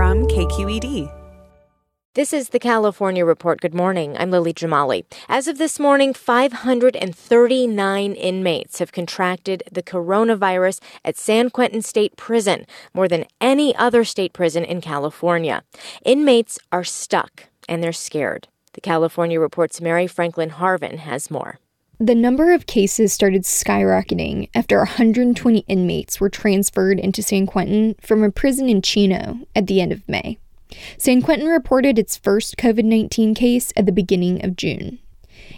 from KQED. This is the California Report. Good morning. I'm Lily Jamali. As of this morning, 539 inmates have contracted the coronavirus at San Quentin State Prison, more than any other state prison in California. Inmates are stuck and they're scared. The California Report's Mary Franklin Harvin has more. The number of cases started skyrocketing after 120 inmates were transferred into San Quentin from a prison in Chino at the end of May. San Quentin reported its first COVID 19 case at the beginning of June.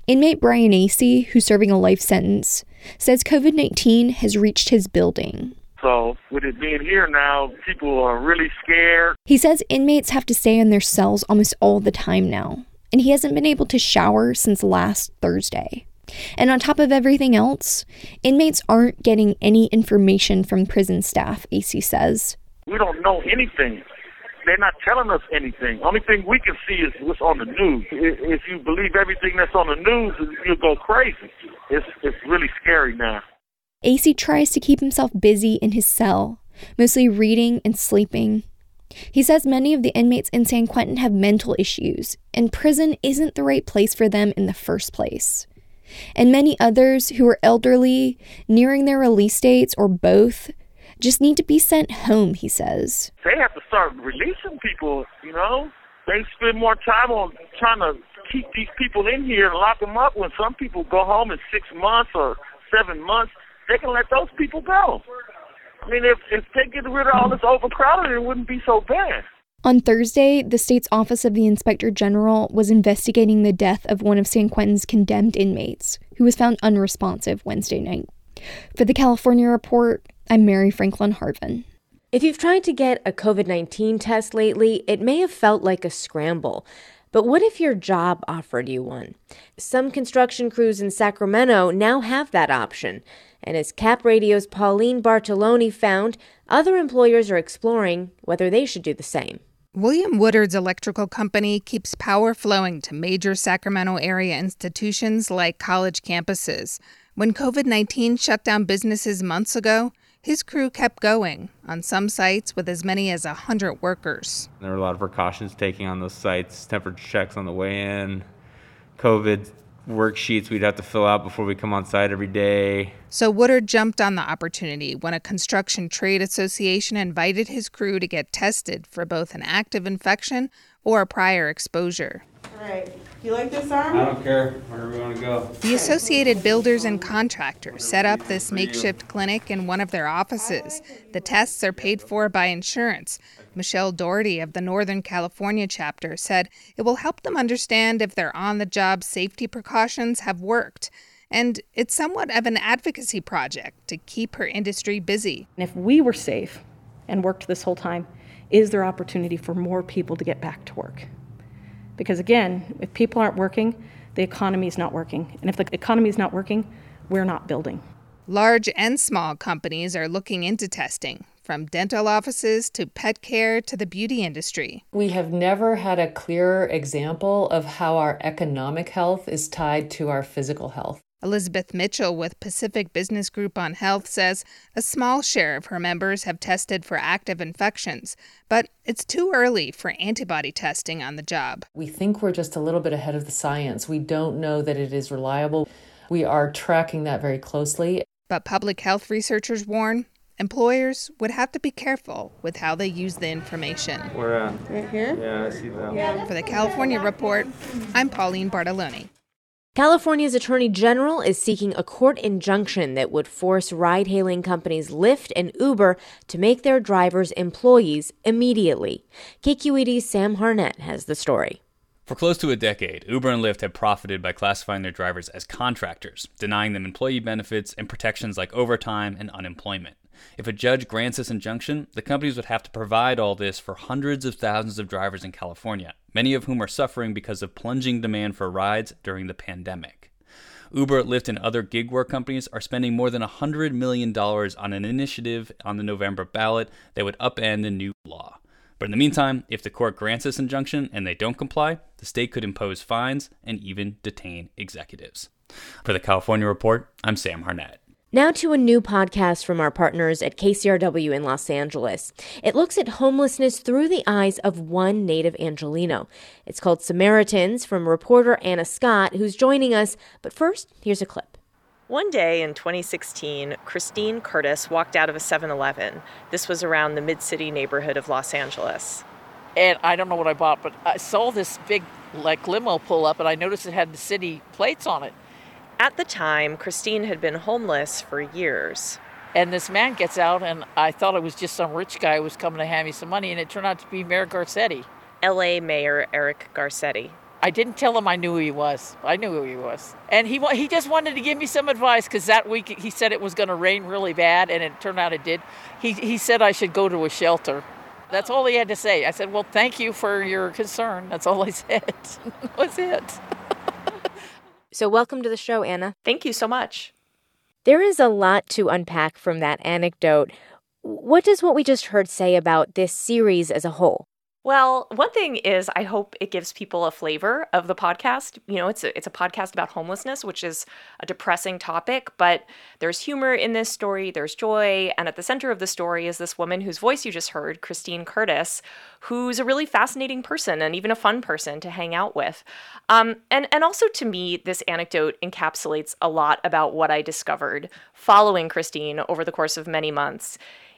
Inmate Brian Acey, who's serving a life sentence, says COVID 19 has reached his building. So, with it being here now, people are really scared. He says inmates have to stay in their cells almost all the time now, and he hasn't been able to shower since last Thursday. And on top of everything else, inmates aren't getting any information from prison staff, Acey says. We don't know anything. They're not telling us anything. Only thing we can see is what's on the news. If you believe everything that's on the news, you'll go crazy. It's, it's really scary now. Acey tries to keep himself busy in his cell, mostly reading and sleeping. He says many of the inmates in San Quentin have mental issues, and prison isn't the right place for them in the first place and many others who are elderly, nearing their release dates, or both, just need to be sent home, he says. They have to start releasing people, you know? They spend more time on trying to keep these people in here and lock them up when some people go home in six months or seven months. They can let those people go. I mean, if, if they get rid of all this overcrowding, it wouldn't be so bad. On Thursday, the state's Office of the Inspector General was investigating the death of one of San Quentin's condemned inmates, who was found unresponsive Wednesday night. For the California Report, I'm Mary Franklin Harvin. If you've tried to get a COVID 19 test lately, it may have felt like a scramble. But what if your job offered you one? Some construction crews in Sacramento now have that option. And as Cap Radio's Pauline Bartolone found, other employers are exploring whether they should do the same. William Woodard's electrical company keeps power flowing to major Sacramento area institutions like college campuses. When COVID 19 shut down businesses months ago, his crew kept going, on some sites with as many as 100 workers. There were a lot of precautions taking on those sites, temperature checks on the way in, COVID worksheets we'd have to fill out before we come on site every day. So Woodard jumped on the opportunity when a construction trade association invited his crew to get tested for both an active infection or a prior exposure. All right. You like this arm? I don't care. Wherever we want to go. The Associated Builders and Contractors set up this makeshift clinic in one of their offices. The tests are paid for by insurance. Michelle Doherty of the Northern California chapter said it will help them understand if their on the job safety precautions have worked. And it's somewhat of an advocacy project to keep her industry busy. And if we were safe and worked this whole time, is there opportunity for more people to get back to work? Because again, if people aren't working, the economy is not working. And if the economy is not working, we're not building. Large and small companies are looking into testing, from dental offices to pet care to the beauty industry. We have never had a clearer example of how our economic health is tied to our physical health. Elizabeth Mitchell with Pacific Business Group on Health says a small share of her members have tested for active infections, but it's too early for antibody testing on the job. We think we're just a little bit ahead of the science. We don't know that it is reliable. We are tracking that very closely. But public health researchers warn Employers would have to be careful with how they use the information. Where at? Right here? Yeah, I see that. For the California Report, I'm Pauline Bartolone. California's Attorney General is seeking a court injunction that would force ride hailing companies Lyft and Uber to make their drivers employees immediately. KQED's Sam Harnett has the story. For close to a decade, Uber and Lyft have profited by classifying their drivers as contractors, denying them employee benefits and protections like overtime and unemployment. If a judge grants this injunction, the companies would have to provide all this for hundreds of thousands of drivers in California, many of whom are suffering because of plunging demand for rides during the pandemic. Uber, Lyft, and other gig work companies are spending more than $100 million on an initiative on the November ballot that would upend the new law. But in the meantime, if the court grants this injunction and they don't comply, the state could impose fines and even detain executives. For the California Report, I'm Sam Harnett. Now to a new podcast from our partners at KCRW in Los Angeles. It looks at homelessness through the eyes of one native Angeleno. It's called Samaritans from reporter Anna Scott, who's joining us. But first, here's a clip. One day in 2016, Christine Curtis walked out of a 7 Eleven. This was around the mid city neighborhood of Los Angeles. And I don't know what I bought, but I saw this big like limo pull up and I noticed it had the city plates on it. At the time, Christine had been homeless for years. And this man gets out, and I thought it was just some rich guy who was coming to hand me some money, and it turned out to be Mayor Garcetti. LA Mayor Eric Garcetti. I didn't tell him I knew who he was. I knew who he was. And he, he just wanted to give me some advice because that week he said it was going to rain really bad, and it turned out it did. He, he said I should go to a shelter. That's all he had to say. I said, Well, thank you for your concern. That's all I said. that was it. So, welcome to the show, Anna. Thank you so much. There is a lot to unpack from that anecdote. What does what we just heard say about this series as a whole? Well, one thing is I hope it gives people a flavor of the podcast. You know, it's a, it's a podcast about homelessness, which is a depressing topic, but there's humor in this story, there's joy, and at the center of the story is this woman whose voice you just heard, Christine Curtis, who's a really fascinating person and even a fun person to hang out with. Um, and and also to me, this anecdote encapsulates a lot about what I discovered following Christine over the course of many months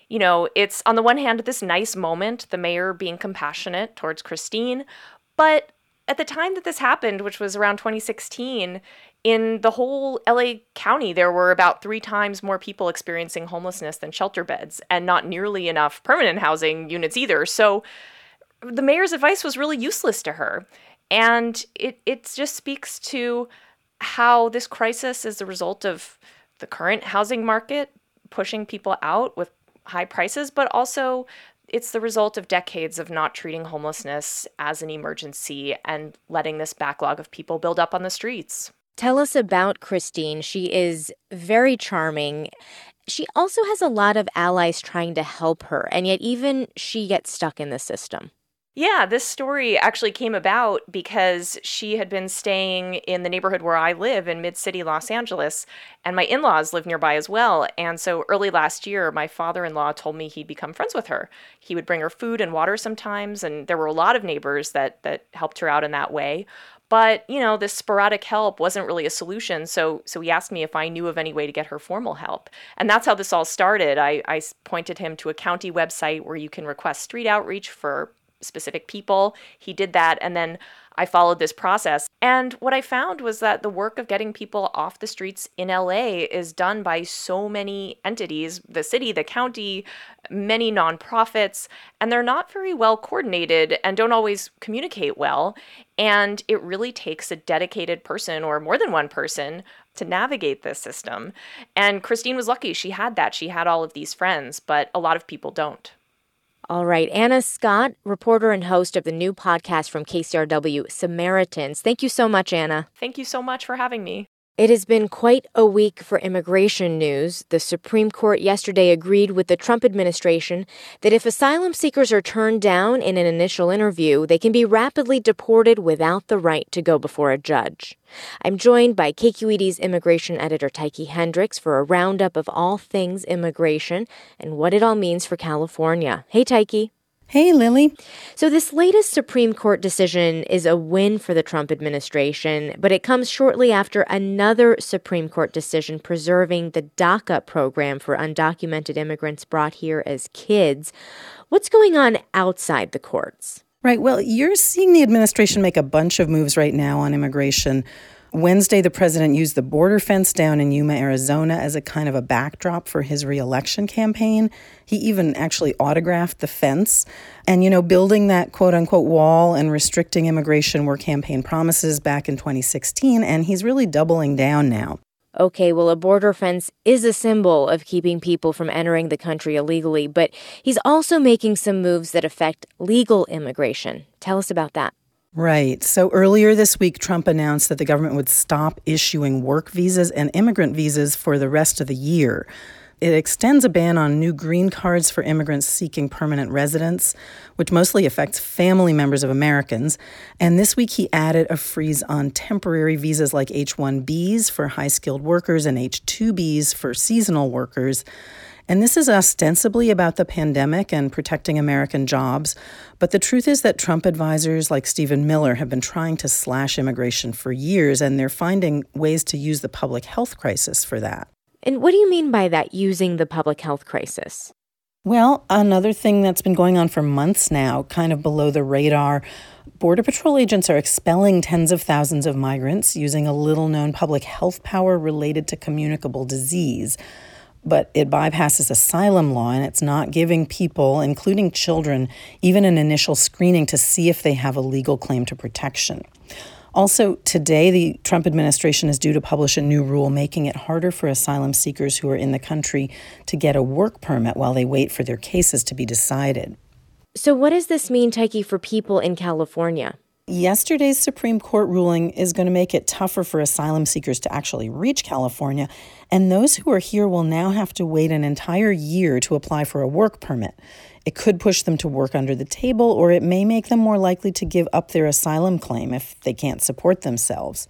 you know, it's on the one hand this nice moment, the mayor being compassionate towards Christine, but at the time that this happened, which was around 2016, in the whole LA County, there were about three times more people experiencing homelessness than shelter beds, and not nearly enough permanent housing units either. So the mayor's advice was really useless to her. And it, it just speaks to how this crisis is the result of the current housing market pushing people out with high prices, but also it's the result of decades of not treating homelessness as an emergency and letting this backlog of people build up on the streets. Tell us about Christine. She is very charming. She also has a lot of allies trying to help her, and yet even she gets stuck in the system. Yeah, this story actually came about because she had been staying in the neighborhood where I live in mid city Los Angeles, and my in laws live nearby as well. And so early last year, my father in law told me he'd become friends with her. He would bring her food and water sometimes, and there were a lot of neighbors that, that helped her out in that way. But, you know, this sporadic help wasn't really a solution. So so he asked me if I knew of any way to get her formal help. And that's how this all started. I, I pointed him to a county website where you can request street outreach for specific people. He did that. And then I followed this process. And what I found was that the work of getting people off the streets in LA is done by so many entities the city, the county, many nonprofits, and they're not very well coordinated and don't always communicate well. And it really takes a dedicated person or more than one person to navigate this system. And Christine was lucky. She had that. She had all of these friends, but a lot of people don't. All right. Anna Scott, reporter and host of the new podcast from KCRW, Samaritans. Thank you so much, Anna. Thank you so much for having me. It has been quite a week for immigration news. The Supreme Court yesterday agreed with the Trump administration that if asylum seekers are turned down in an initial interview, they can be rapidly deported without the right to go before a judge. I'm joined by KQED's immigration editor Tyche Hendricks for a roundup of all things immigration and what it all means for California. Hey, Tyche. Hey, Lily. So, this latest Supreme Court decision is a win for the Trump administration, but it comes shortly after another Supreme Court decision preserving the DACA program for undocumented immigrants brought here as kids. What's going on outside the courts? Right. Well, you're seeing the administration make a bunch of moves right now on immigration. Wednesday, the president used the border fence down in Yuma, Arizona, as a kind of a backdrop for his reelection campaign. He even actually autographed the fence. And, you know, building that quote unquote wall and restricting immigration were campaign promises back in 2016, and he's really doubling down now. Okay, well, a border fence is a symbol of keeping people from entering the country illegally, but he's also making some moves that affect legal immigration. Tell us about that. Right. So earlier this week, Trump announced that the government would stop issuing work visas and immigrant visas for the rest of the year. It extends a ban on new green cards for immigrants seeking permanent residence, which mostly affects family members of Americans. And this week, he added a freeze on temporary visas like H 1Bs for high skilled workers and H 2Bs for seasonal workers. And this is ostensibly about the pandemic and protecting American jobs. But the truth is that Trump advisors like Stephen Miller have been trying to slash immigration for years, and they're finding ways to use the public health crisis for that. And what do you mean by that, using the public health crisis? Well, another thing that's been going on for months now, kind of below the radar, Border Patrol agents are expelling tens of thousands of migrants using a little known public health power related to communicable disease but it bypasses asylum law and it's not giving people, including children, even an initial screening to see if they have a legal claim to protection. Also, today, the Trump administration is due to publish a new rule making it harder for asylum seekers who are in the country to get a work permit while they wait for their cases to be decided. So, what does this mean, Tyche, for people in California? Yesterday's Supreme Court ruling is going to make it tougher for asylum seekers to actually reach California, and those who are here will now have to wait an entire year to apply for a work permit. It could push them to work under the table, or it may make them more likely to give up their asylum claim if they can't support themselves.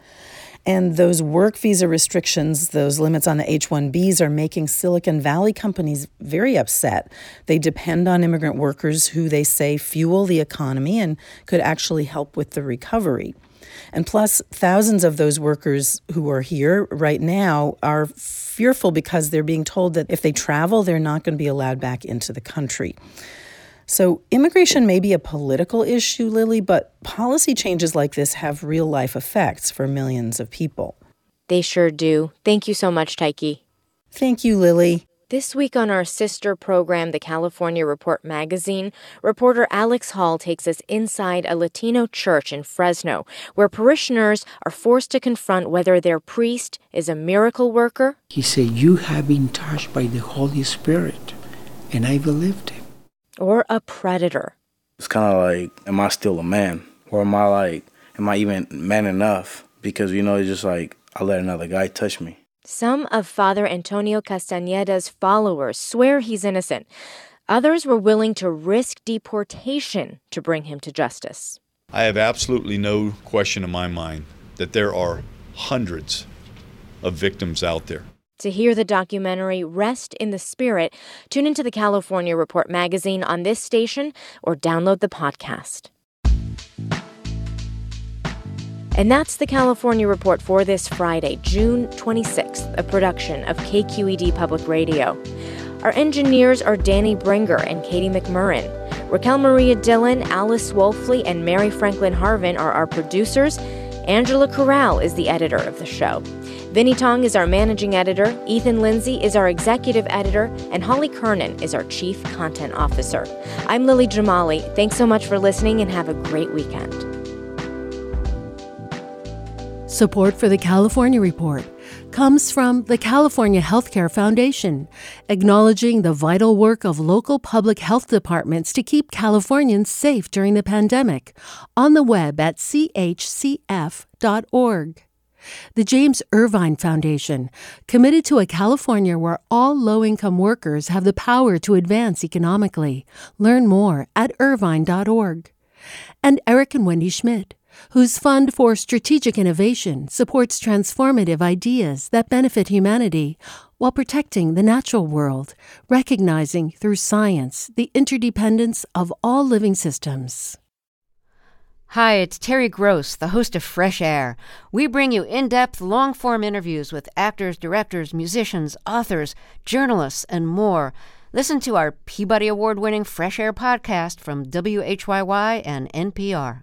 And those work visa restrictions, those limits on the H 1Bs, are making Silicon Valley companies very upset. They depend on immigrant workers who they say fuel the economy and could actually help with the recovery. And plus, thousands of those workers who are here right now are fearful because they're being told that if they travel, they're not going to be allowed back into the country. So, immigration may be a political issue, Lily, but policy changes like this have real life effects for millions of people. They sure do. Thank you so much, Tyche. Thank you, Lily. This week on our sister program, the California Report magazine, reporter Alex Hall takes us inside a Latino church in Fresno, where parishioners are forced to confront whether their priest is a miracle worker. He said, You have been touched by the Holy Spirit, and I believed him or a predator. It's kind of like, am I still a man? Or am I like, am I even man enough? Because, you know, it's just like, I let another guy touch me. Some of Father Antonio Castaneda's followers swear he's innocent. Others were willing to risk deportation to bring him to justice. I have absolutely no question in my mind that there are hundreds of victims out there. To hear the documentary Rest in the Spirit, tune into the California Report magazine on this station or download the podcast. And that's the California Report for this Friday, June 26th, a production of KQED Public Radio. Our engineers are Danny Bringer and Katie McMurrin. Raquel Maria Dillon, Alice Woelfle, and Mary Franklin Harvin are our producers. Angela Corral is the editor of the show. Vinnee Tong is our managing editor, Ethan Lindsey is our executive editor, and Holly Kernan is our chief content officer. I'm Lily Jamali. Thanks so much for listening and have a great weekend. Support for the California Report comes from the California Healthcare Foundation, acknowledging the vital work of local public health departments to keep Californians safe during the pandemic, on the web at chcf.org. The James Irvine Foundation, committed to a California where all low income workers have the power to advance economically. Learn more at irvine.org. And Eric and Wendy Schmidt, whose Fund for Strategic Innovation supports transformative ideas that benefit humanity while protecting the natural world, recognizing through science the interdependence of all living systems. Hi, it's Terry Gross, the host of Fresh Air. We bring you in depth, long form interviews with actors, directors, musicians, authors, journalists, and more. Listen to our Peabody Award winning Fresh Air podcast from WHYY and NPR.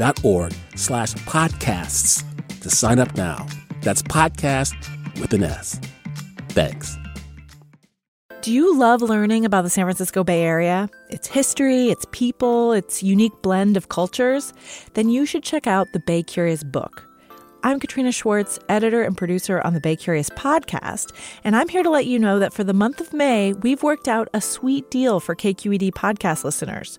donate.kqed.org slash podcasts to sign up now. That's podcast with an S. Thanks. Do you love learning about the San Francisco Bay Area? Its history, its people, its unique blend of cultures? Then you should check out the Bay Curious book. I'm Katrina Schwartz, editor and producer on the Bay Curious podcast, and I'm here to let you know that for the month of May, we've worked out a sweet deal for KQED podcast listeners.